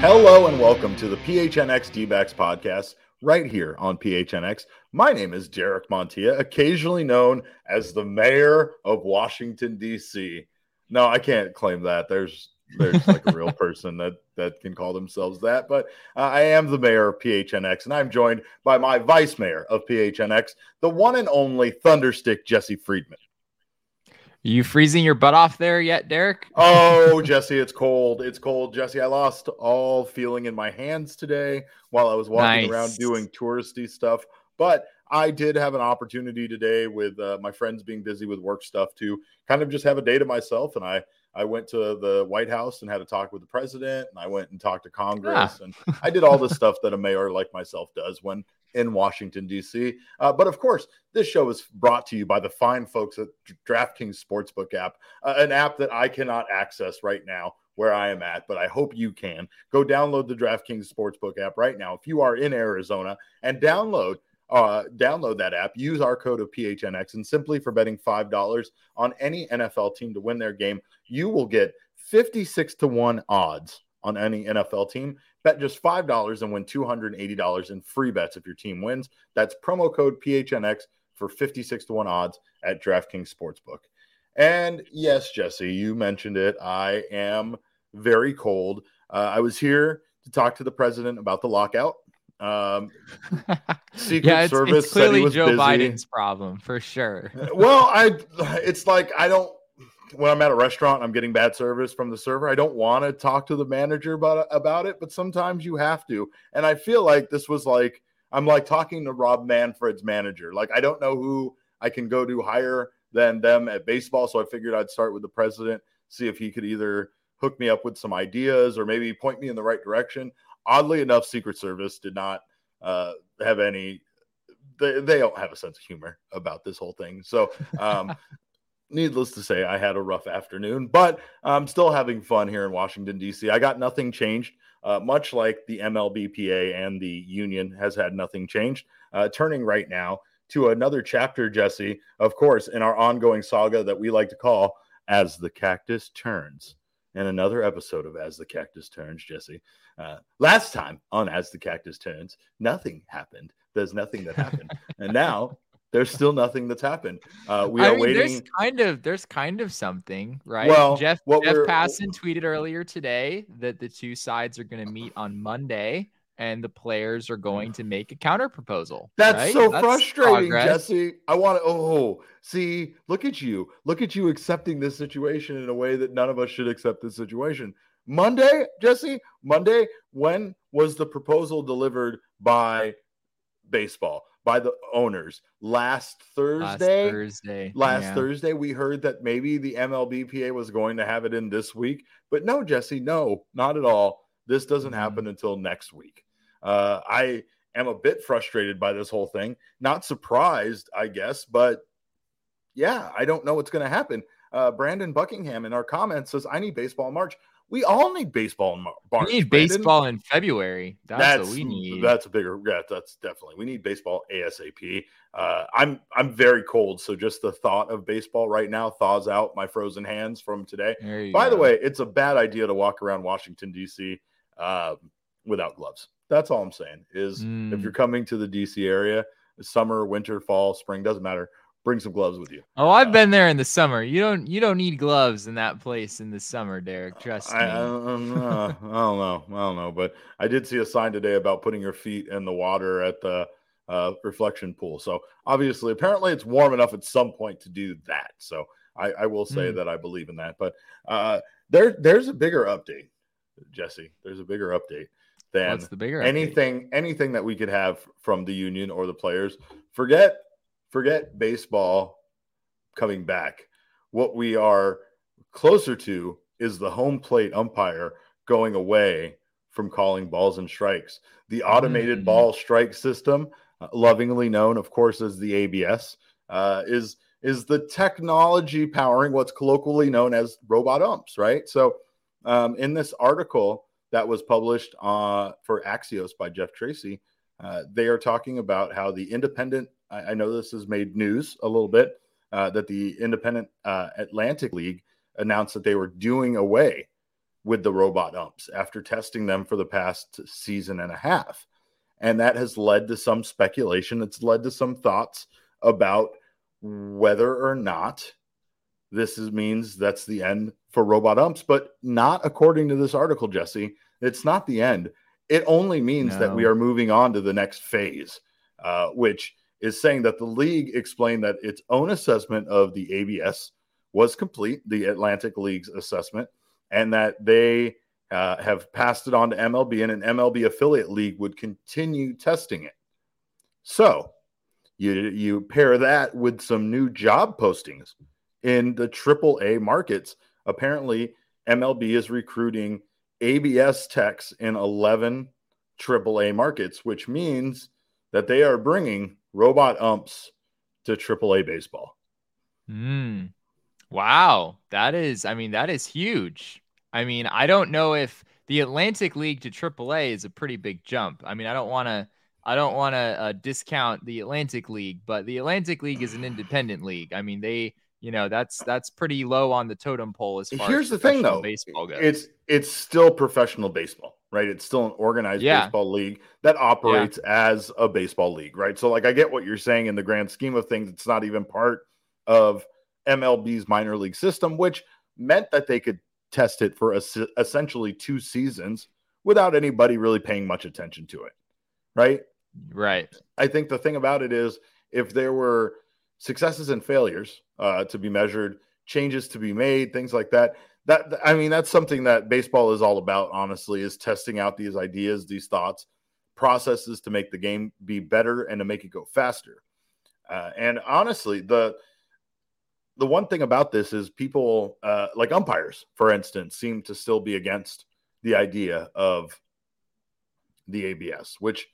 Hello and welcome to the PHNX D-backs podcast right here on PHNX. My name is Derek Montilla, occasionally known as the mayor of Washington D.C. No, I can't claim that. There's there's like a real person that that can call themselves that, but uh, I am the mayor of PHNX, and I'm joined by my vice mayor of PHNX, the one and only Thunderstick Jesse Friedman. Are you freezing your butt off there yet, Derek? Oh, Jesse, it's cold. It's cold, Jesse. I lost all feeling in my hands today while I was walking Nice. around doing touristy stuff. But I did have an opportunity today with uh, my friends being busy with work stuff to kind of just have a day to myself. And I I went to the White House and had a talk with the president, and I went and talked to Congress, and I did all the stuff that a mayor like myself does when in Washington D.C. Uh, but of course, this show is brought to you by the fine folks at DraftKings Sportsbook app, uh, an app that I cannot access right now where I am at, but I hope you can. Go download the DraftKings Sportsbook app right now if you are in Arizona and download uh, download that app, use our code of PHNX, and simply for betting $5 on any NFL team to win their game, you will get 56 to 1 odds on any NFL team. Bet just $5 and win $280 in free bets if your team wins. That's promo code PHNX for 56 to 1 odds at DraftKings Sportsbook. And yes, Jesse, you mentioned it. I am very cold. Uh, I was here to talk to the president about the lockout. Um, Secret yeah, it's, Service it's clearly Joe busy. Biden's problem for sure. well, I it's like I don't when I'm at a restaurant, I'm getting bad service from the server. I don't want to talk to the manager about about it, but sometimes you have to. And I feel like this was like I'm like talking to Rob Manfred's manager. Like I don't know who I can go to higher than them at baseball, so I figured I'd start with the president, see if he could either hook me up with some ideas or maybe point me in the right direction. Oddly enough, Secret Service did not uh, have any. They, they don't have a sense of humor about this whole thing. So, um, needless to say, I had a rough afternoon, but I'm still having fun here in Washington, D.C. I got nothing changed, uh, much like the MLBPA and the union has had nothing changed. Uh, turning right now to another chapter, Jesse, of course, in our ongoing saga that we like to call As the Cactus Turns. And another episode of As the Cactus Turns, Jesse. Uh, last time on As the Cactus Turns, nothing happened. There's nothing that happened. and now there's still nothing that's happened. Uh, we I are mean, waiting. there's kind of there's kind of something, right? Well, Jeff Jeff Passan tweeted earlier today that the two sides are going to meet on Monday and the players are going to make a counter proposal. That's right? so frustrating, progress. Jesse. I want to. Oh, see, look at you. Look at you accepting this situation in a way that none of us should accept this situation. Monday, Jesse, Monday, when was the proposal delivered by baseball, by the owners? Last Last Thursday? Thursday. Last yeah. Thursday, we heard that maybe the MLBPA was going to have it in this week, but no, Jesse, no, not at all. This doesn't Mhm. happen until next week. Uh, I am a bit frustrated by this whole thing. Not surprised, I guess, but yeah, I don't know what's going to happen. Uh, Brandon Buckingham in our comments says, "I need baseball in March." We all need baseball in March. We need Brandon. baseball in February. That's, That's what we need. That's a bigger. Yeah, that's definitely. We need baseball ASAP. Uh, I'm I'm very cold, so just the thought of baseball right now thaws out my frozen hands from today. By the way, it's a bad idea to walk around Washington D.C. Um, without gloves. That's all I'm saying. Is if Mm. you're coming to the D.C. area, summer, winter, fall, spring doesn't matter. bring some gloves with you. Oh, I've uh, been there in the summer. You don't you don't need gloves in that place in the summer, Derek. Trust I, me. I, I, don't know. I don't know. I don't know. But I did see a sign today about putting your feet in the water at the uh, reflection pool. So obviously, apparently, it's warm enough at some point to do that. So I, I will say mm. that I believe in that. But uh, there there's a bigger update, Jesse. There's a bigger update than What's the bigger anything update? anything that we could have from the union or the players. Forget forget baseball coming back. What we are closer to is the home plate umpire going away from calling balls and strikes. The automated mm. ball strike system, uh, lovingly known, of course, as the ABS, uh, is is the technology powering what's colloquially known as robot umps, right? So, um, in this article that was published uh, for Axios by Jeff Tracy, uh, they are talking about how the independent I, I know this has made news a little bit uh, that the independent uh, Atlantic League announced that they were doing away with the robot umps after testing them for the past season and a half. And that has led to some speculation. It's led to some thoughts about whether or not this is, means that's the end for robot umps, but not according to this article, Jesse. It's not the end. It only means no. that we are moving on to the next phase, uh, which is saying that the league explained that its own assessment of the ABS was complete, the Atlantic League's assessment, and that they uh, have passed it on to MLB, and an MLB affiliate league would continue testing it. So you you pair that with some new job postings in the triple A markets. Apparently, MLB is recruiting ABS techs in 11 triple A markets, which means that they are bringing robot umps to AAA baseball. Mm. Wow. That is, I mean, that is huge. I mean, I don't know if the Atlantic League to AAA is a pretty big jump. I mean, I don't want to. I don't want to uh, discount the Atlantic League, but the Atlantic League is an independent league. I mean, they, you know, that's that's pretty low on the totem pole as far Here's as the thing, though. Baseball goes. It's it's still professional baseball right? It's still an organized yeah. baseball league that operates yeah. as a baseball league, right? So, like, I get what you're saying in the grand scheme of things. It's not even part of MLB's minor league system, which meant that they could test it for a, essentially two seasons without anybody really paying much attention to it, right? Right. I think the thing about it is if there were successes and failures uh, to be measured, changes to be made, things like that, that I mean that's something that baseball is all about honestly is testing out these ideas, these thoughts, processes to make the game be better and to make it go faster. Uh, and honestly, the the one thing about this is people uh, like umpires, for instance, seem to still be against the idea of the ABS, which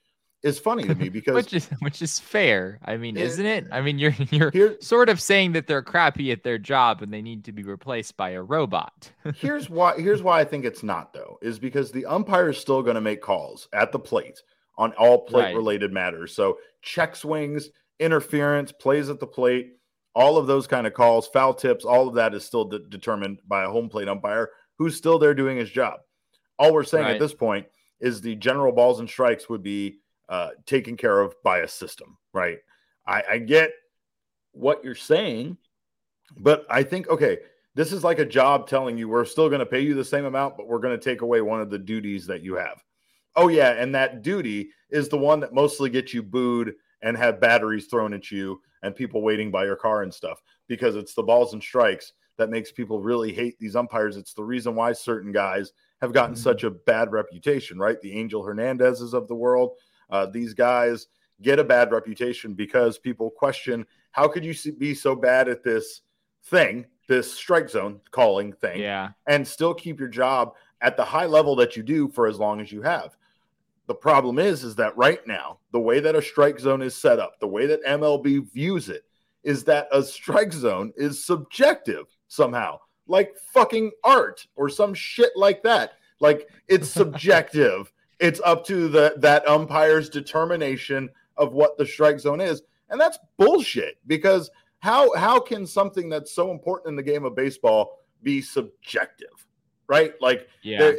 is funny to me because which is which is fair. I mean, is isn't it? I mean, you're you're here, sort of saying that they're crappy at their job and they need to be replaced by a robot. here's why here's why I think it's not though, is because the umpire is still going to make calls at the plate on all plate right. related matters. So check swings, interference, plays at the plate, all of those kind of calls, foul tips, all of that is still de- determined by a home plate umpire who's still there doing his job. All we're saying right. at this point is the general balls and strikes would be uh, taken care of by a system, right? I, I get what you're saying, but I think, okay, this is like a job telling you we're still going to pay you the same amount, but we're going to take away one of the duties that you have. Oh, yeah. And that duty is the one that mostly gets you booed and have batteries thrown at you and people waiting by your car and stuff because it's the balls and strikes that makes people really hate these umpires. It's the reason why certain guys have gotten mm-hmm. such a bad reputation, right? The Angel Hernandezes of the world, uh, these guys get a bad reputation because people question how could you be so bad at this thing, this strike zone calling thing, yeah, and still keep your job at the high level that you do for as long as you have. The problem is, is that right now, the way that a strike zone is set up, the way that MLB views it, is that a strike zone is subjective somehow, like fucking art or some shit like that. Like it's subjective it's up to the that umpire's determination of what the strike zone is, and that's bullshit. Because how how can something that's so important in the game of baseball be subjective, right? Like, yeah,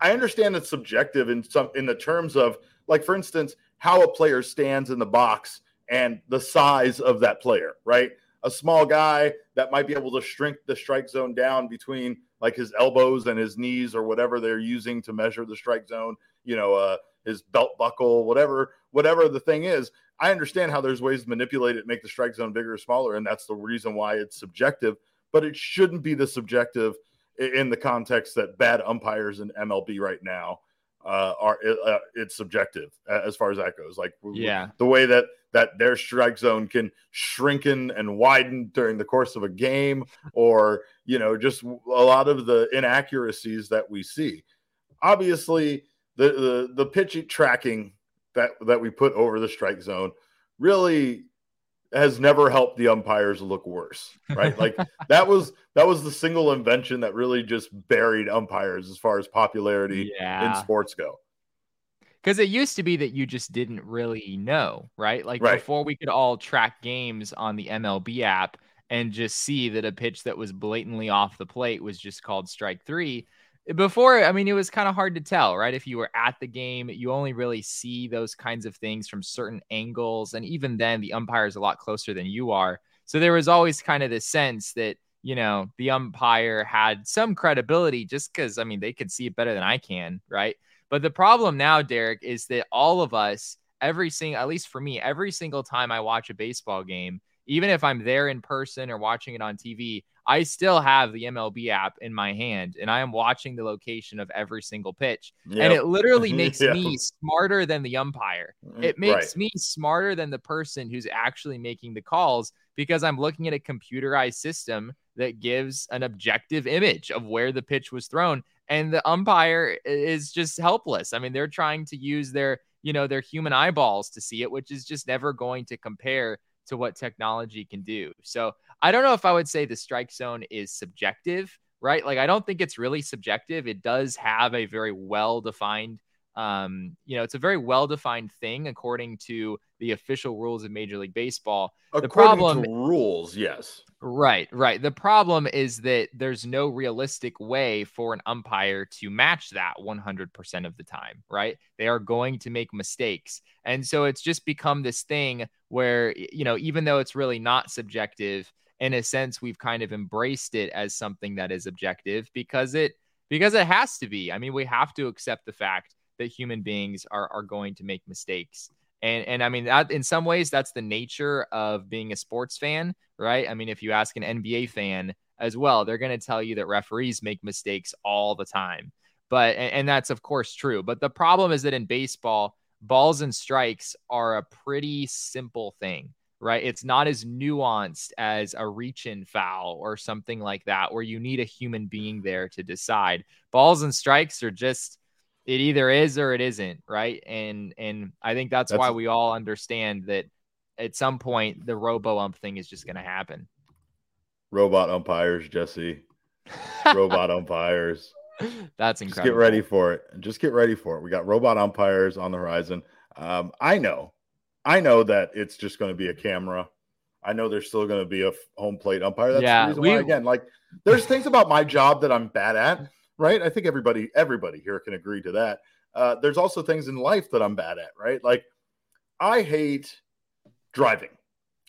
I understand it's subjective in some in the terms of like, for instance, how a player stands in the box and the size of that player, right? a small guy that might be able to shrink the strike zone down between like his elbows and his knees or whatever they're using to measure the strike zone, you know, uh, his belt buckle, whatever, whatever the thing is. I understand how there's ways to manipulate it, make the strike zone bigger or smaller, and that's the reason why it's subjective. But it shouldn't be the subjective in the context that bad umpires in MLB right now uh, are uh, it's subjective as far as that goes. Like yeah, the way that that their strike zone can shrinken and widen during the course of a game, or you know, just a lot of the inaccuracies that we see. Obviously, the the, the pitch tracking that that we put over the strike zone really has never helped the umpires look worse, right? like that was that was the single invention that really just buried umpires as far as popularity yeah. in sports go. Because it used to be that you just didn't really know, right? Like right. before we could all track games on the MLB app and just see that a pitch that was blatantly off the plate was just called strike three before i mean it was kind of hard to tell right? If you were at the game you only really see those kinds of things from certain angles and even then the umpire is a lot closer than you are. So there was always kind of this sense that you know the umpire had some credibility just because i mean they could see it better than i can right? But the problem now derek is that all of us every single at least for me every single time i watch a baseball game even if i'm there in person or watching it on tv I still have the MLB app in my hand and I am watching the location of every single pitch. Yep. And it literally makes yeah. me smarter than the umpire. Mm-hmm. It makes right. me smarter than the person who's actually making the calls because I'm looking at a computerized system that gives an objective image of where the pitch was thrown. And the umpire is just helpless. I mean, they're trying to use their, you know, their human eyeballs to see it, which is just never going to compare to what technology can do. So I don't know if I would say the strike zone is subjective, right? Like I don't think it's really subjective. It does have a very well defined um, you know, it's a very well defined thing according to the official rules of Major League Baseball. According the problem rules, yes. Right, right. The problem is that there's no realistic way for an umpire to match that 100% of the time, right? They are going to make mistakes. And so it's just become this thing where, you know, even though it's really not subjective, in a sense, we've kind of embraced it as something that is objective because it because it has to be. I mean, we have to accept the fact that human beings are are going to make mistakes. And and I mean that in some ways that's the nature of being a sports fan, right? I mean, if you ask an NBA fan as well, they're going to tell you that referees make mistakes all the time. But and, and that's of course true. But the problem is that in baseball, balls and strikes are a pretty simple thing right? It's not as nuanced as a reach in foul or something like that, where you need a human being there to decide. Balls and strikes are just it either is or it isn't, right? And and I think that's, that's why we all understand that at some point the robo ump thing is just going to happen. Robot umpires, Jesse. robot umpires. That's incredible. Just get ready for it. Just get ready for it. We got robot umpires on the horizon. Um, I know, I know that it's just going to be a camera. I know there's still going to be a home plate umpire. That's yeah, the reason we, why. Again, like there's things about my job that I'm bad at right? I think everybody everybody here can agree to that. Uh, there's also things in life that I'm bad at, right? Like I hate driving.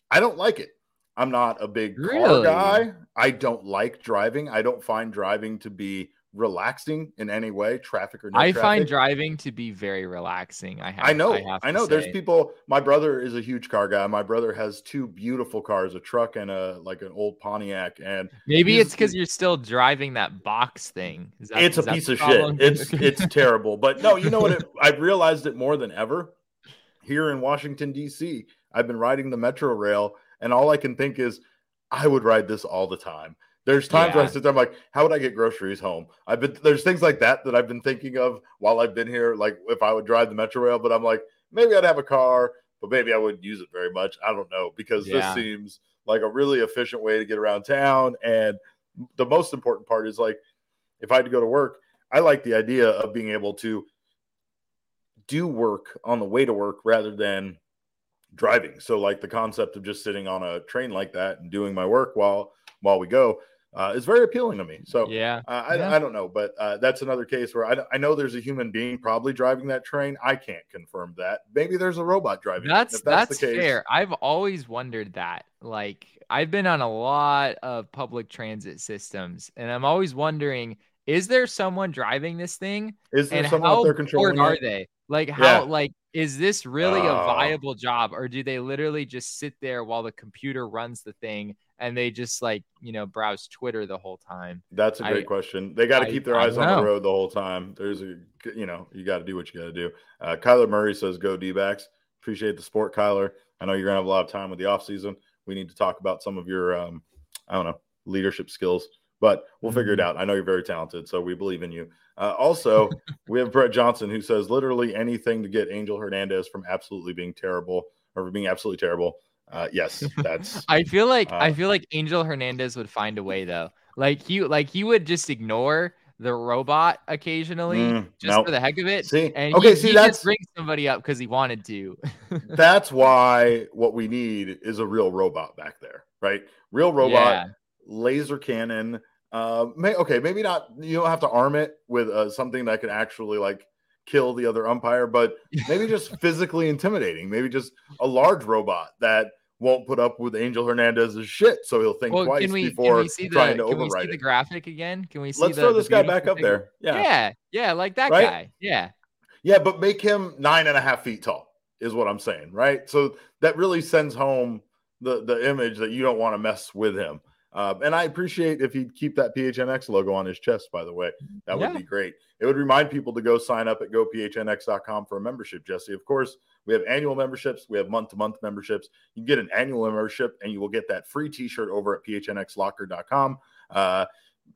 I don't like it. I'm not a big really? car guy. I don't like driving. I don't find driving to be relaxing in any way, traffic or no I traffic. find driving to be very relaxing. I have, I know. I, I know. There's people. My brother is a huge car guy. My brother has two beautiful cars, a truck and a like an old Pontiac. And maybe it's because you're still driving that box thing. That, it's a piece of problem? shit. It's it's terrible. But no, you know what? It, I've realized it more than ever here in Washington D.C. I've been riding the Metro Rail, and all I can think is, I would ride this all the time there's times yeah. when I sit there, I'm like, how would I get groceries home? I've been there's things like that that I've been thinking of while I've been here, like if I would drive the Metro Rail, but I'm like, maybe I'd have a car, but maybe I wouldn't use it very much. I don't know because yeah. this seems like a really efficient way to get around town. And the most important part is like, if I had to go to work, I like the idea of being able to do work on the way to work rather than driving. So like the concept of just sitting on a train like that and doing my work while while we go uh, is very appealing to me. So yeah, uh, I, yeah. I don't know, but uh, that's another case where I, I know there's a human being probably driving that train. I can't confirm that. Maybe there's a robot driving. That's that's, that's case, fair. I've always wondered that. Like I've been on a lot of public transit systems, and I'm always wondering: is there someone driving this thing? Is there and someone how out there controlling are it? they? Like how Yeah. like is this really a Oh. viable job, or do they literally just sit there while the computer runs the thing and they just like you know browse Twitter the whole time? That's a great I- question. They got to keep their I eyes don't on the road the whole time. There's a, you know, you got to do what you got to do. Uh, Kyler Murray says, "Go D-backs." Appreciate the sport, Kyler. I know you're gonna have a lot of time with the offseason. We need to talk about some of your, um, I don't know, leadership skills, but we'll figure it Mm-hmm. out. I know you're very talented, so we believe in you. Uh, also, we have Brett Johnson who says literally anything to get Angel Hernandez from absolutely being terrible or being absolutely terrible. Uh, yes, that's I feel like I Uh, feel like Angel Hernandez would find a way though. Like he like he would just ignore the robot occasionally Mm, just nope. for the heck of it. See, and okay, he, see, he that's- just brings somebody up because he wanted to. that's why what we need is a real robot back there, right? Real robot, Yeah. laser cannon. Uh, may, okay, maybe not. You don't have to arm it with uh, something that can actually like kill the other umpire, but maybe just physically intimidating. Maybe just a large robot that won't put up with Angel Hernandez's shit, so he'll think Well, twice we, before can we see the trying to can we see the it. graphic again? Can we see Let's the, throw this guy back up there. Yeah. yeah, yeah, like that Right? guy. Yeah. Yeah, but make him nine and a half feet tall, is what I'm saying, right? So that really sends home the the image that you don't want to mess with him. Um, and I appreciate if he'd keep that PHNX logo on his chest, by the way. That would Yeah. be great. It would remind people to go sign up at gophnx.com for a membership, Jesse. Of course, we have annual memberships, we have month to month memberships. You get an annual membership and you will get that free t shirt over at phnxlocker.com. Uh,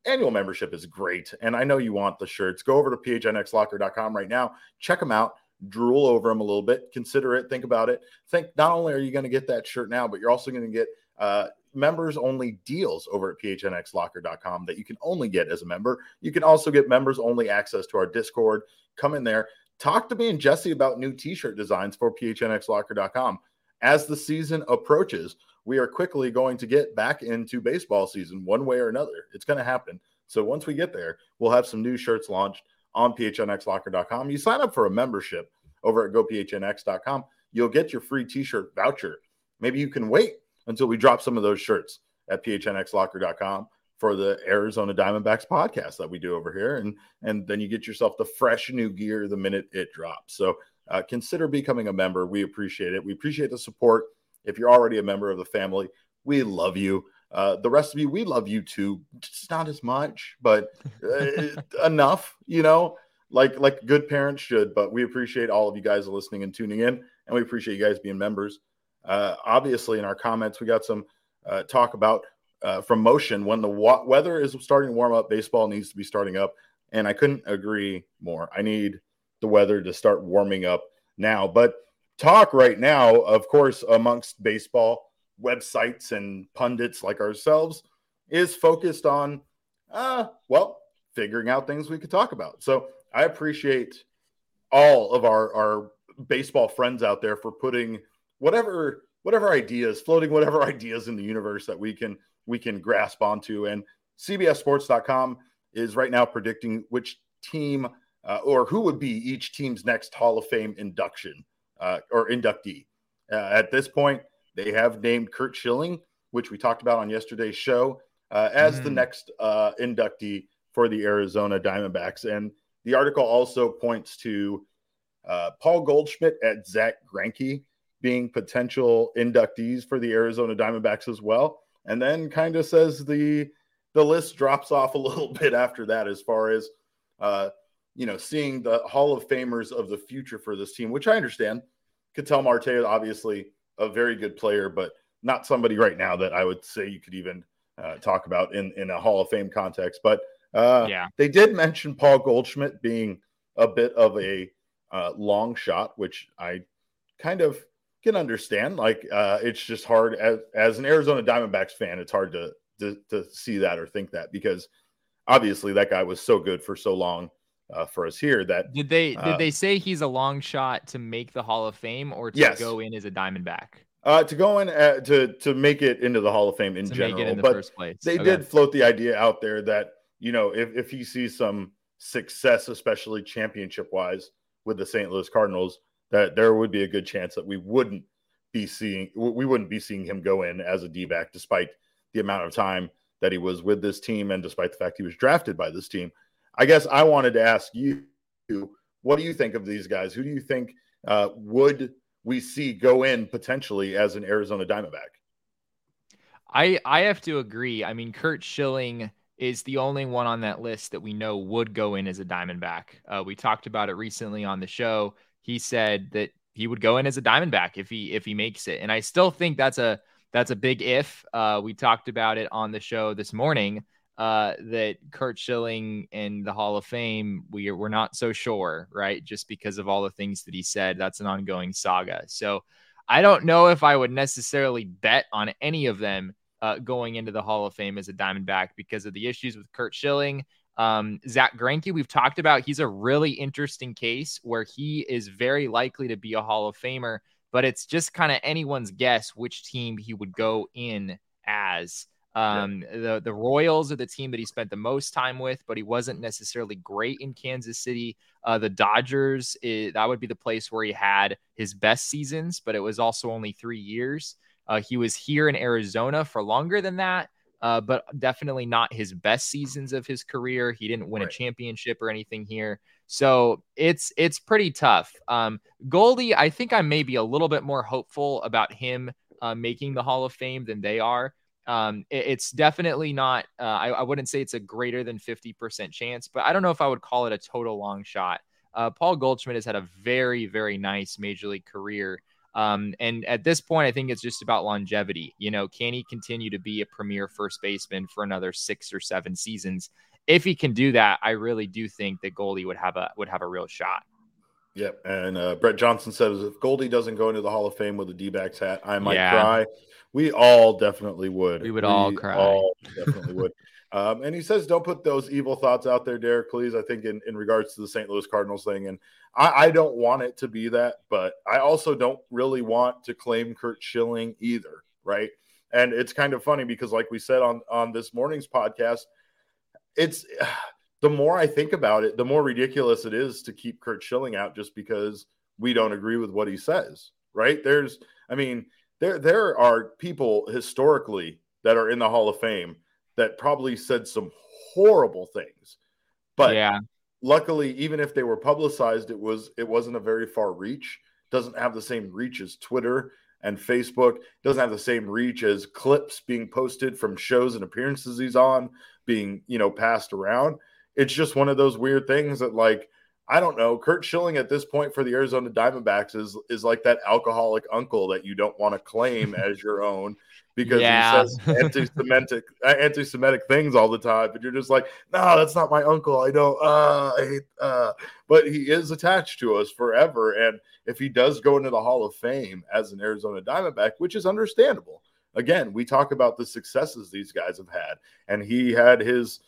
annual membership is great. And I know you want the shirts. Go over to phnxlocker.com right now, check them out, drool over them a little bit, consider it, think about it. Think not only are you going to get that shirt now, but you're also going to get uh, members only deals over at phnxlocker.com that you can only get as a member. You can also get members only access to our Discord. Come in there, talk to me and Jesse about new t shirt designs for phnxlocker.com. As the season approaches, we are quickly going to get back into baseball season one way or another. It's going to happen. So once we get there, we'll have some new shirts launched on phnxlocker.com. You sign up for a membership over at gophnx.com, you'll get your free t-shirt voucher. Maybe you can wait until we drop some of those shirts at phnxlocker.com for the Arizona Diamondbacks podcast that we do over here and and then you get yourself the fresh new gear the minute it drops. So uh, consider becoming a member. We appreciate it. We appreciate the support. If you're already a member of the family, we love you. Uh, the rest of you, we love you too. Just not as much, but uh, enough, you know, like like good parents should. But we appreciate all of you guys listening and tuning in, and we appreciate you guys being members. Uh, obviously, in our comments, we got some uh, talk about uh, from motion when the wa- weather is starting to warm up. Baseball needs to be starting up, and I couldn't agree more. I need the weather to start warming up now. But talk right now, of course, amongst baseball websites and pundits like ourselves, is focused on, uh, well, figuring out things we could talk about. So I appreciate all of our our baseball friends out there for putting whatever whatever ideas, floating whatever ideas in the universe that we can we can grasp onto. And CBSSports.com is right now predicting which team uh, or who would be each team's next Hall of Fame induction uh, or inductee. Uh, at this point, they have named Curt Schilling, which we talked about on yesterday's show, uh, as the Mm. next uh, inductee for the Arizona Diamondbacks. And the article also points to uh, Paul Goldschmidt at Zack Greinke being potential inductees for the Arizona Diamondbacks as well. And then kind of says the the list drops off a little bit after that as far as uh, you know, seeing the Hall of Famers of the future for this team, which I understand. Ketel Marte is obviously a very good player, but not somebody right now that I would say you could even uh, talk about in, in a Hall of Fame context. But uh, Yeah. they did mention Paul Goldschmidt being a bit of a uh, long shot, which I kind of can understand. Like uh, it's just hard as as an Arizona Diamondbacks fan, it's hard to, to to see that or think that because obviously that guy was so good for so long uh, for us here that Did they did Uh, they say he's a long shot to make the Hall of Fame or to Yes. go in as a Diamondback uh, to go in uh, to to make it into the Hall of Fame in to general, make it in the but first place? they Okay. did float the idea out there that you know if if he sees some success, especially championship wise, with the St. Louis Cardinals, that there would be a good chance that we wouldn't be seeing we wouldn't be seeing him go in as a D-back despite the amount of time that he was with this team and despite the fact he was drafted by this team. I guess I wanted to ask you, what do you think of these guys? Who do you think uh, would we see go in potentially as an Arizona Diamondback? I I have to agree. I mean, Curt Schilling is the only one on that list that we know would go in as a Diamondback. Uh, we talked about it recently on the show. He said that he would go in as a Diamondback if he if he makes it, and I still think that's a that's a big if. Uh, we talked about it on the show this morning. Uh, that Curt Schilling in the Hall of Fame, we are, we're not so sure, right? Just because of all the things that he said, that's an ongoing saga. So I don't know if I would necessarily bet on any of them uh, going into the Hall of Fame as a Diamondback because of the issues with Curt Schilling. Um, Zack Greinke, we've talked about, he's a really interesting case where he is very likely to be a Hall of Famer, but it's just kind of anyone's guess which team he would go in as. Um, the the Royals are the team that he spent the most time with, but he wasn't necessarily great in Kansas City. Uh, the Dodgers, is, that would be the place where he had his best seasons, but it was also only three years. Uh, he was here in Arizona for longer than that, uh, but definitely not his best seasons of his career. He didn't win right. a championship or anything here, so it's it's pretty tough. Um, Goldie, I think I may be a little bit more hopeful about him uh, making the Hall of Fame than they are. Um, it, it's definitely not. Uh, I, I, wouldn't say it's a greater than fifty percent chance, but I don't know if I would call it a total long shot. Uh, Paul Goldschmidt has had a very very nice major league career. Um, and at this point, I think it's just about longevity. You know, can he continue to be a premier first baseman for another six or seven seasons? If he can do that, I really do think that Goldie would have a would have a real shot. Yep. And uh, Brett Johnson says if Goldie doesn't go into the Hall of Fame with a D backs hat, I might yeah. cry. We all definitely would. We would we all cry. All definitely would. Um, and he says, don't put those evil thoughts out there, Derek, please. I think in, in regards to the St. Louis Cardinals thing. And I, I don't want it to be that, but I also don't really want to claim Curt Schilling either. Right. And it's kind of funny because, like we said on, on this morning's podcast, it's the more I think about it, the more ridiculous it is to keep Curt Schilling out just because we don't agree with what he says. Right. There's, I mean, there, there are people historically that are in the Hall of Fame that probably said some horrible things. But yeah, luckily, even if they were publicized, it was it wasn't a very far reach. Doesn't have the same reach as Twitter and Facebook. Doesn't have the same reach as clips being posted from shows and appearances he's on being you know passed around. It's just one of those weird things that like I don't know. Curt Schilling at this point for the Arizona Diamondbacks is is like that alcoholic uncle that you don't want to claim as your own because yeah. he says anti-Semitic anti-Semitic things all the time, but you're just like, no, that's not my uncle. I don't. Uh, I hate. Uh. But he is attached to us forever, and if he does go into the Hall of Fame as an Arizona Diamondback, which is understandable. Again, we talk about the successes these guys have had, and he had his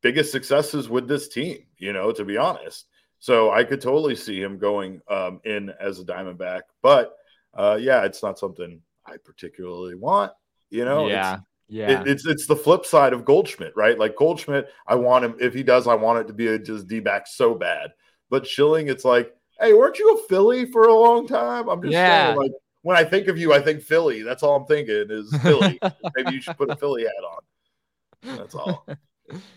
biggest successes with this team. You know, to be honest so I could totally see him going um, in as a Diamondback. But uh, yeah, it's not something I particularly want. You know, yeah. It's, yeah, it, it's it's the flip side of Goldschmidt, right? Like Goldschmidt, I want him if he does, I want it to be a just D back so bad. But Schilling, it's like, hey, weren't you a Philly for a long time? I'm just yeah. saying, like when I think of you, I think Philly. That's all I'm thinking is Philly. Maybe you should put a Philly hat on. That's all.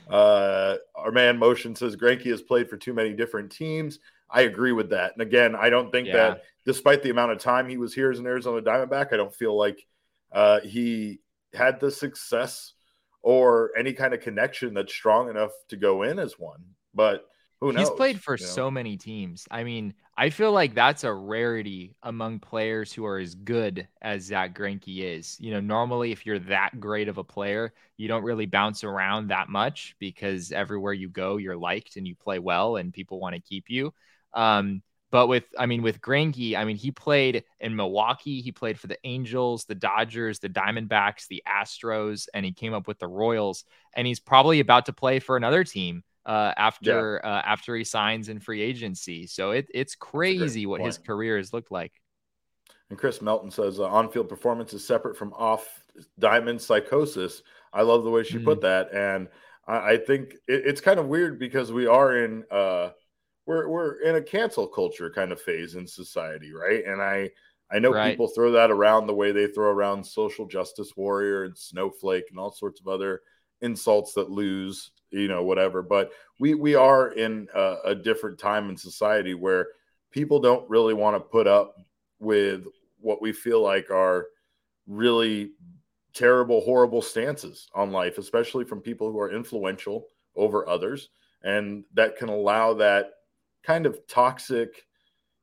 Uh, our man Motion says Greinke has played for too many different teams. I agree with that. And again, I don't think yeah. that despite the amount of time he was here as an Arizona Diamondback, I don't feel like uh, he had the success or any kind of connection that's strong enough to go in as one. But who knows? He's played for you know? so many teams. I mean, I feel like that's a rarity among players who are as good as Zack Greinke is. You know, normally if you're that great of a player, you don't really bounce around that much because everywhere you go, you're liked and you play well and people want to keep you. Um, but with, I mean, with Greinke, I mean, he played in Milwaukee. He played for the Angels, the Dodgers, the Diamondbacks, the Astros, and he came up with the Royals. And he's probably about to play for another team uh, after yeah. uh, after he signs in free agency. So it, it's crazy what point. his career has looked like. And Chris Melton says uh, on-field performance is separate from off diamond psychosis. I love the way she mm-hmm. put that, and I, I think it, it's kind of weird because we are in uh, we're we're in a cancel culture kind of phase in society, right? And I I know Right. people throw that around the way they throw around social justice warrior and snowflake and all sorts of other insults that lose, you know, whatever. But we we are in a, a different time in society where people don't really want to put up with what we feel like are really terrible, horrible stances on life, especially from people who are influential over others, and that can allow that kind of toxic,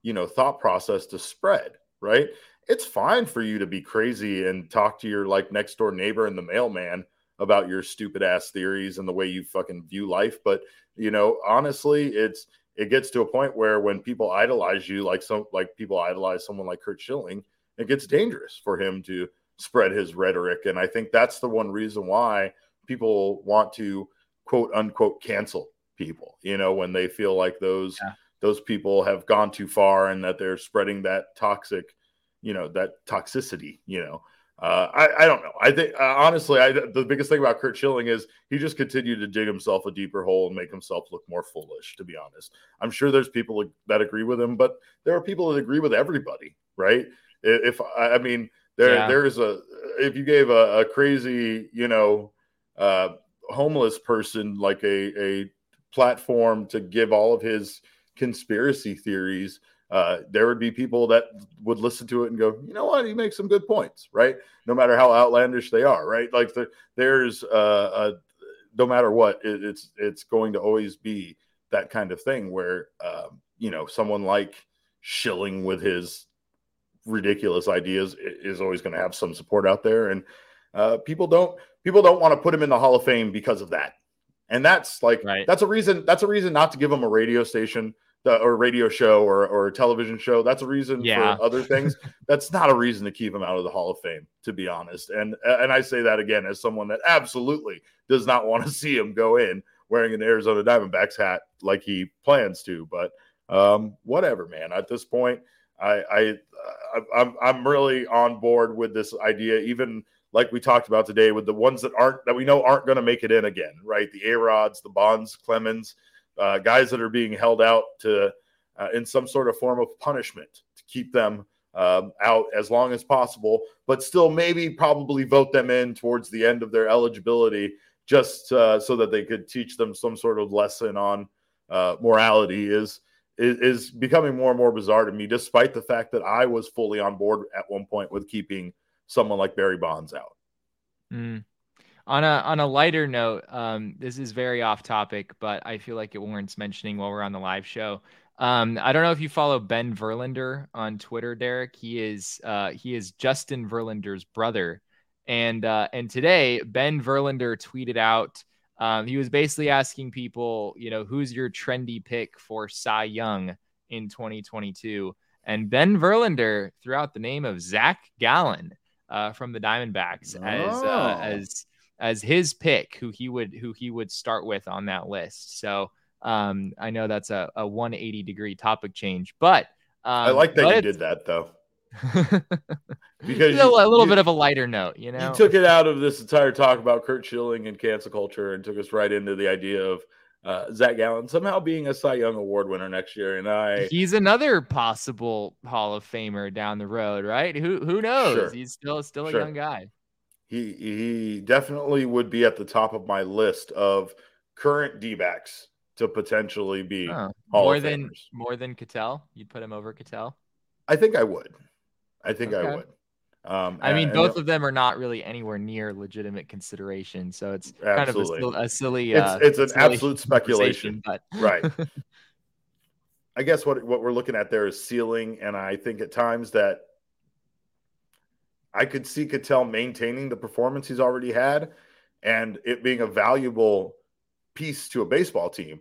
you know, thought process to spread. Right? It's fine for you to be crazy and talk to your like next door neighbor and the mailman about your stupid ass theories and the way you fucking view life, but you know, honestly, it's it gets to a point where when people idolize you, like some like people idolize someone like Curt Schilling, it gets dangerous for him to spread his rhetoric. And I think that's the one reason why people want to quote unquote cancel people, you know, when they feel like those Yeah. those people have gone too far and that they're spreading that toxic, you know, that toxicity, you know. Uh, I, I don't know. I think uh, honestly, I, the biggest thing about Curt Schilling is he just continued to dig himself a deeper hole and make himself look more foolish. To be honest, I'm sure there's people that agree with him, but there are people that agree with everybody, right? If I mean, there Yeah. there's a if you gave a, a crazy, you know, uh, homeless person like a a platform to give all of his conspiracy theories, uh, there would be people that would listen to it and go, you know what, he makes some good points, right? No matter how outlandish they are, right? Like the, there's uh, a, no matter what, it, it's it's going to always be that kind of thing where um, you know someone like Schilling with his ridiculous ideas is always going to have some support out there, and uh, people don't people don't want to put him in the Hall of Fame because of that, and that's like Right. that's a reason that's a reason not to give him a radio station the, or radio show or, or a television show. That's a reason Yeah. for other things. that's not a reason to keep him out of the Hall of Fame, to be honest. And and I say that again as someone that absolutely does not want to see him go in wearing an Arizona Diamondbacks hat like he plans to. But um, whatever, man. At this point, I, I I I'm I'm really on board with this idea, even like we talked about today, with the ones that aren't that we know aren't going to make it in again, right? The A Rods, the Bonds, Clemens, uh, guys that are being held out to uh, in some sort of form of punishment to keep them um, out as long as possible, but still maybe probably vote them in towards the end of their eligibility, just uh, so that they could teach them some sort of lesson on uh, morality. Is is becoming more and more bizarre to me, despite the fact that I was fully on board at one point with keeping someone like Barry Bonds out. Mm. On a on a lighter note, um, this is very off topic, but I feel like it warrants mentioning while we're on the live show. Um, I don't know if you follow Ben Verlander on Twitter, Derek. He is uh, he is Justin Verlander's brother, and uh, and today Ben Verlander tweeted out. Um, he was basically asking people, you know, who's your trendy pick for Cy Young in 2022? And Ben Verlander threw out the name of Zach Gallen uh, from the Diamondbacks as Oh. uh, as as his pick, who he would who he would start with on that list. So um, I know that's a, a 180 degree topic change, but um, I like that you did that though, because you- a little you- bit of a lighter note, you know. You took it out of this entire talk about Curt Schilling and cancel culture and took us right into the idea of uh, Zach Gallen somehow being a Cy Young Award winner next year. And I, He's another possible Hall of Famer down the road, right? Who who knows? Sure. He's still still a Sure. young guy. he he definitely would be at the top of my list of current D backs to potentially be. Huh. Hall more of than Famers. more than Ketel. You'd put him over Ketel. I think I would. I think I would. Um, I mean, and- both of them are not really anywhere near legitimate consideration, so it's kind of a, a silly. It's- uh, it's an absolute speculation. but right. I guess what what we're looking at there is ceiling, and I think at times that I could see Ketel maintaining the performance he's already had, and it being a valuable piece to a baseball team.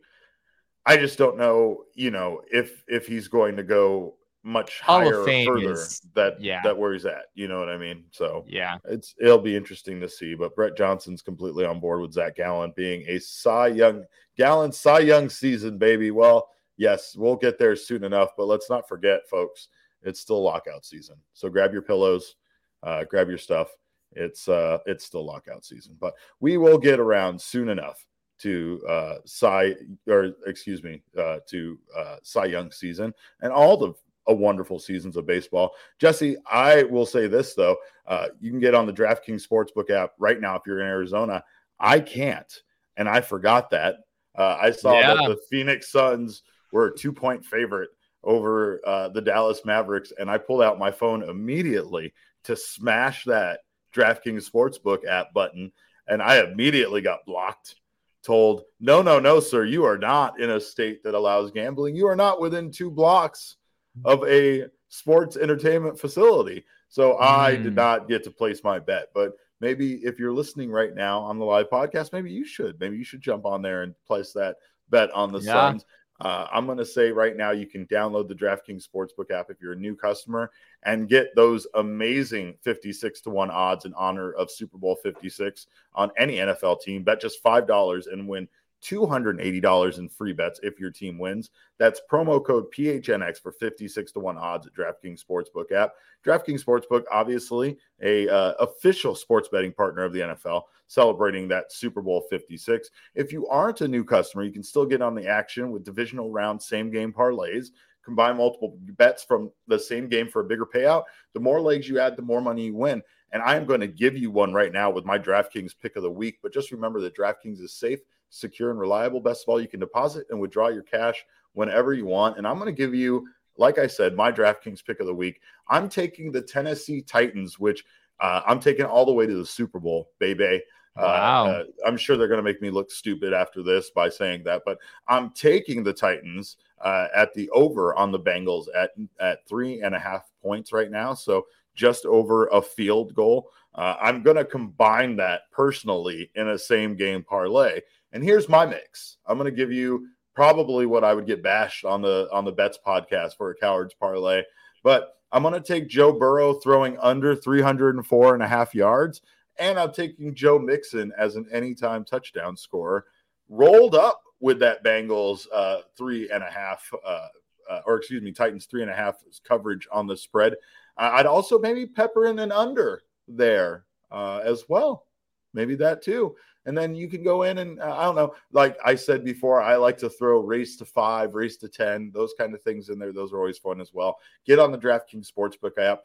I just don't know, you know, if if he's going to go much Hall higher or further is- that yeah. that where he's at. You know what I mean? So yeah, it's it'll be interesting to see. But Brett Johnson's completely on board with Zach Gallen being a Cy Young Gallen Cy Young season, baby. Well, yes, we'll get there soon enough. But let's not forget, folks, it's still lockout season. So grab your pillows, uh, grab your stuff. It's uh it's still lockout season, but we will get around soon enough to uh Cy or excuse me, uh to uh Cy Young season and all the a wonderful seasons of baseball. Jesse, I will say this though: uh, you can get on the DraftKings Sportsbook app right now if you're in Arizona. I can't, and I forgot that. Uh, I saw yeah. that the Phoenix Suns were a two point favorite over uh, the Dallas Mavericks, and I pulled out my phone immediately to smash that DraftKings Sportsbook app button, and I immediately got blocked. Told, no, no, no, sir, you are not in a state that allows gambling. You are not within two blocks of a sports entertainment facility. So I did hmm. not get to place my bet. But maybe if you're listening right now on the live podcast, maybe you should. Maybe you should jump on there and place that bet on the yeah. Suns. Uh, I'm going to say right now you can download the DraftKings Sportsbook app if you're a new customer and get those amazing 56 to 1 odds in honor of Super Bowl 56 on any NFL team. Bet just $5 and win $280 in free bets if your team wins. That's promo code PHNX for 56 to 1 odds at DraftKings Sportsbook app. DraftKings Sportsbook, obviously, a uh, official sports betting partner of the NFL, celebrating that Super Bowl 56. If you aren't a new customer, you can still get on the action with divisional round same game parlays. Combine multiple bets from the same game for a bigger payout. The more legs you add, the more money you win. And I am going to give you one right now with my DraftKings pick of the week. But just remember that DraftKings is safe secure and reliable. Best of all, you can deposit and withdraw your cash whenever you want. And I'm going to give you, like I said, my DraftKings pick of the week. I'm taking the Tennessee Titans, which uh, I'm taking all the way to the Super Bowl, baby. Uh, wow. Uh, I'm sure they're going to make me look stupid after this by saying that, but I'm taking the Titans uh, at the over on the Bengals at at three and a half points right now. So just over a field goal. Uh, I'm going to combine that personally in a same game parlay. And here's my mix. I'm going to give you probably what I would get bashed on the on the bets podcast for a cowards parlay, but I'm going to take Joe Burrow throwing under 304 and a half yards, and I'm taking Joe Mixon as an anytime touchdown scorer, rolled up with that Bengals uh, three and a half, uh, uh, or excuse me, Titans three and a half coverage on the spread. I'd also maybe pepper in an under there uh, as well. Maybe that too and then you can go in and uh, I don't know. Like I said before, I like to throw race to five, race to ten, those kind of things in there. Those are always fun as well. Get on the DraftKings Sportsbook app,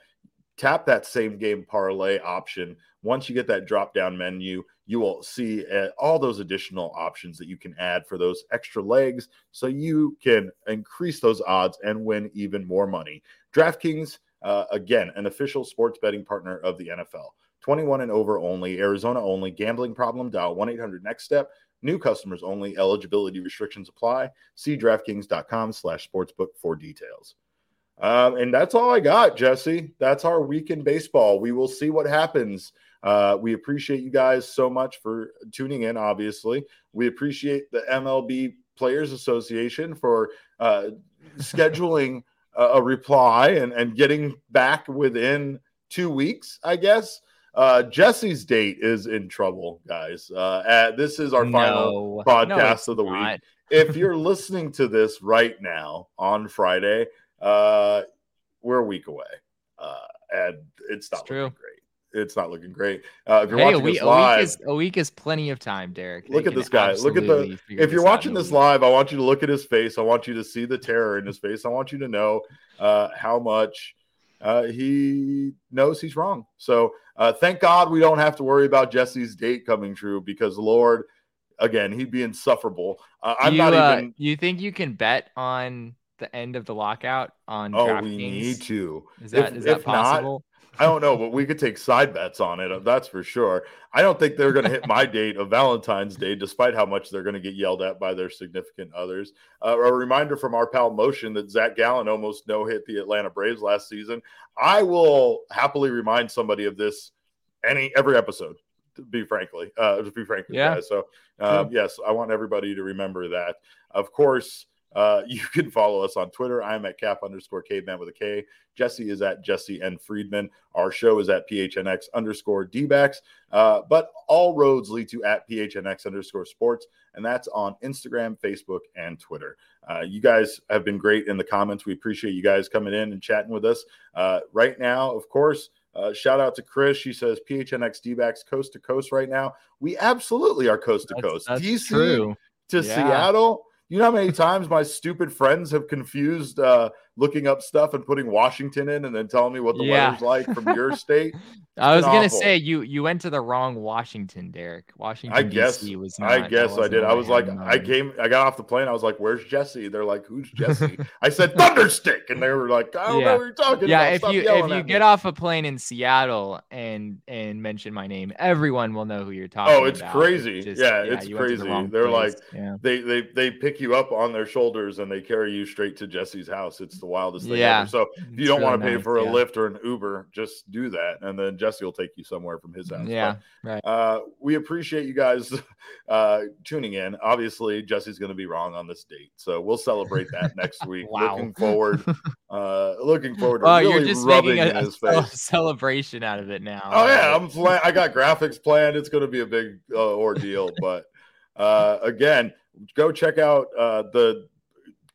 tap that same game parlay option. Once you get that drop down menu, you will see uh, all those additional options that you can add for those extra legs, so you can increase those odds and win even more money. DraftKings, uh, again, an official sports betting partner of the NFL. 21 and over only, Arizona only. Gambling problem, dial 1 800 next step. New customers only. Eligibility restrictions apply. See DraftKings.com slash sportsbook for details. Um, and that's all I got, Jesse. That's our week in baseball. We will see what happens. Uh, we appreciate you guys so much for tuning in, obviously. We appreciate the MLB Players Association for uh, scheduling a, a reply and, and getting back within two weeks, I guess. Uh, Jesse's date is in trouble, guys. Uh, at, this is our no. final podcast no, of the not. week. if you're listening to this right now on Friday, uh, we're a week away, uh, and it's not it's looking great. It's not looking great. Uh, if you're hey, watching a week, this live, a week, is, a week is plenty of time, Derek. They look at this guy. Look at the. If you're watching this live, I want you to look at his face. I want you to see the terror in his face. I want you to know uh, how much uh, he knows he's wrong. So uh, thank God we don't have to worry about Jesse's date coming true because Lord, again, he'd be insufferable. Uh, I'm you, not uh, even. You think you can bet on the end of the lockout on? Oh, DraftKings? we need to. Is that if, is that possible? I don't know, but we could take side bets on it. That's for sure. I don't think they're going to hit my date of Valentine's Day, despite how much they're going to get yelled at by their significant others. Uh, a reminder from our pal Motion that Zac Gallen almost no hit the Atlanta Braves last season. I will happily remind somebody of this any every episode. To be frankly, uh, to be frank, yeah. Guys. So, um, yes, I want everybody to remember that. Of course, uh, you can follow us on Twitter. I'm at cap underscore caveman with a K. Jesse is at Jesse N. Friedman. Our show is at PHNX underscore DBacks. Uh, but all roads lead to at PHNX underscore sports. And that's on Instagram, Facebook, and Twitter. Uh, you guys have been great in the comments. We appreciate you guys coming in and chatting with us. Uh, right now, of course, uh, shout out to Chris. She says PHNX D-backs coast to coast right now. We absolutely are coast to coast. DC true. to yeah. Seattle you know how many times my stupid friends have confused uh, looking up stuff and putting Washington in and then telling me what the Yeah. weather's like from your state. I was gonna awful. say you you went to the wrong Washington, Derek. Washington I guess DC was not, I guess I did. I was like, I came, I got off the plane. I was like, "Where's Jesse?" They're like, "Who's Jesse?" I said, "Thunderstick," and they were like, "I don't know Yeah. what you're talking yeah about." if Stop you if you get me." off a plane in seattle and and mention my name everyone will know who you're talking about. Oh, it's about. crazy. just- Yeah, it's you went to the crazy. They're place. like- yeah they they they pick you up on their shoulders and they carry you straight to Jesse's house. It's the wildest thing Yeah. ever. So if you It's don't really want to pay nice, for a yeah. Lyft or an Uber, just do that, and then Jesse will take you somewhere from his house. But, yeah right Uh, we appreciate you guys uh, tuning in. Obviously, Jesse's going to be wrong on this date, so we'll celebrate that next week. Wow. Looking forward, uh, looking forward to oh really you're just rubbing making in a, a his cel- face. celebration out of it now Oh yeah, I'm pla- I got graphics planned. It's going to be a big uh, ordeal, but uh, again, go check out uh, the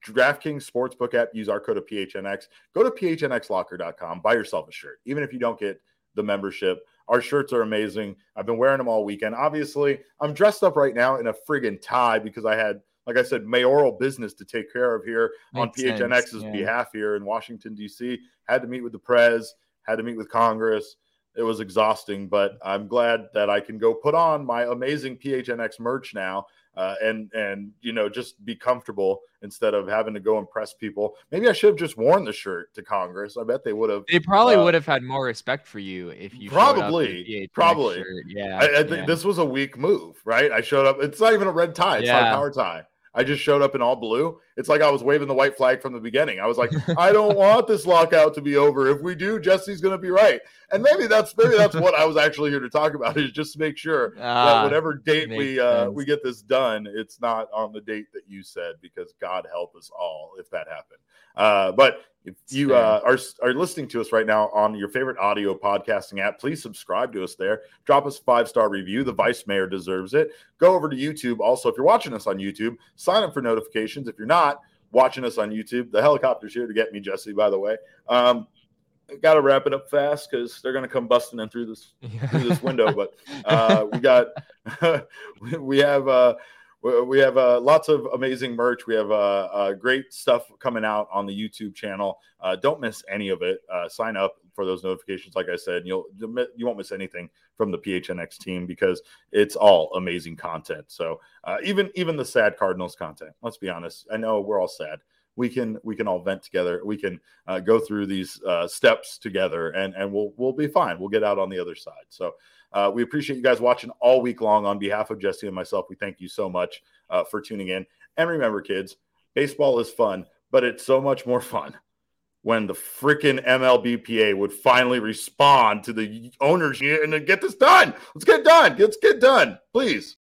DraftKings Sportsbook app. Use our code of PHNX. Go to PHNXLocker.com. Buy yourself a shirt, even if you don't get the membership. Our shirts are amazing. I've been wearing them all weekend. Obviously, I'm dressed up right now in a friggin' tie because I had, like I said, mayoral business to take care of here on Makes sense, PHNX's yeah. behalf here in Washington, D.C. Had to meet with the Prez, had to meet with Congress. It was exhausting, but I'm glad that I can go put on my amazing PHNX merch now uh, and and you know just be comfortable instead of having to go impress people. Maybe I should have just worn the shirt to Congress. I bet they would have. they probably uh, would have had more respect for you if you Probably, probably. yeah I, I think yeah. this was a weak move, right? I showed up. It's not even a red tie. It's not a power tie. I just showed up in all blue. It's like I was waving the white flag from the beginning. I was like, I don't want this lockout to be over. If we do, Jesse's going to be right. And maybe that's maybe that's what I was actually here to talk about is just to make sure that Ah, whatever date we uh, sense. we get this done, it's not on the date that you said because God help us all if that happened. Uh, but if you uh, are are listening to us right now on your favorite audio podcasting app, please subscribe to us there. Drop us a five star review. The vice mayor deserves it. Go over to YouTube. Also, if you're watching us on YouTube, sign up for notifications. If you're not watching us on YouTube, the helicopter's here to get me, Jesse. By the way, um, got to wrap it up fast because they're going to come busting in through this through this window. But uh, we got we- have uh, we- have uh, lots of amazing merch. We have uh, uh, great stuff coming out on the YouTube channel. Uh, don't miss any of it. Uh, sign up for those notifications. Like I said, you'll you won't miss anything from the PHNX team because it's all amazing content. So even even the sad Cardinals content. Let's be honest. I know we're all sad. We can we can all vent together. We can uh, go through these uh, steps together, and and we'll we'll be fine. We'll get out on the other side. So uh, we appreciate you guys watching all week long. On behalf of Jesse and myself, we thank you so much uh, for tuning in. And remember, kids, baseball is fun, but it's so much more fun when the freaking MLBPA would finally respond to the owners and get this done. Let's get done. Let's get done, please.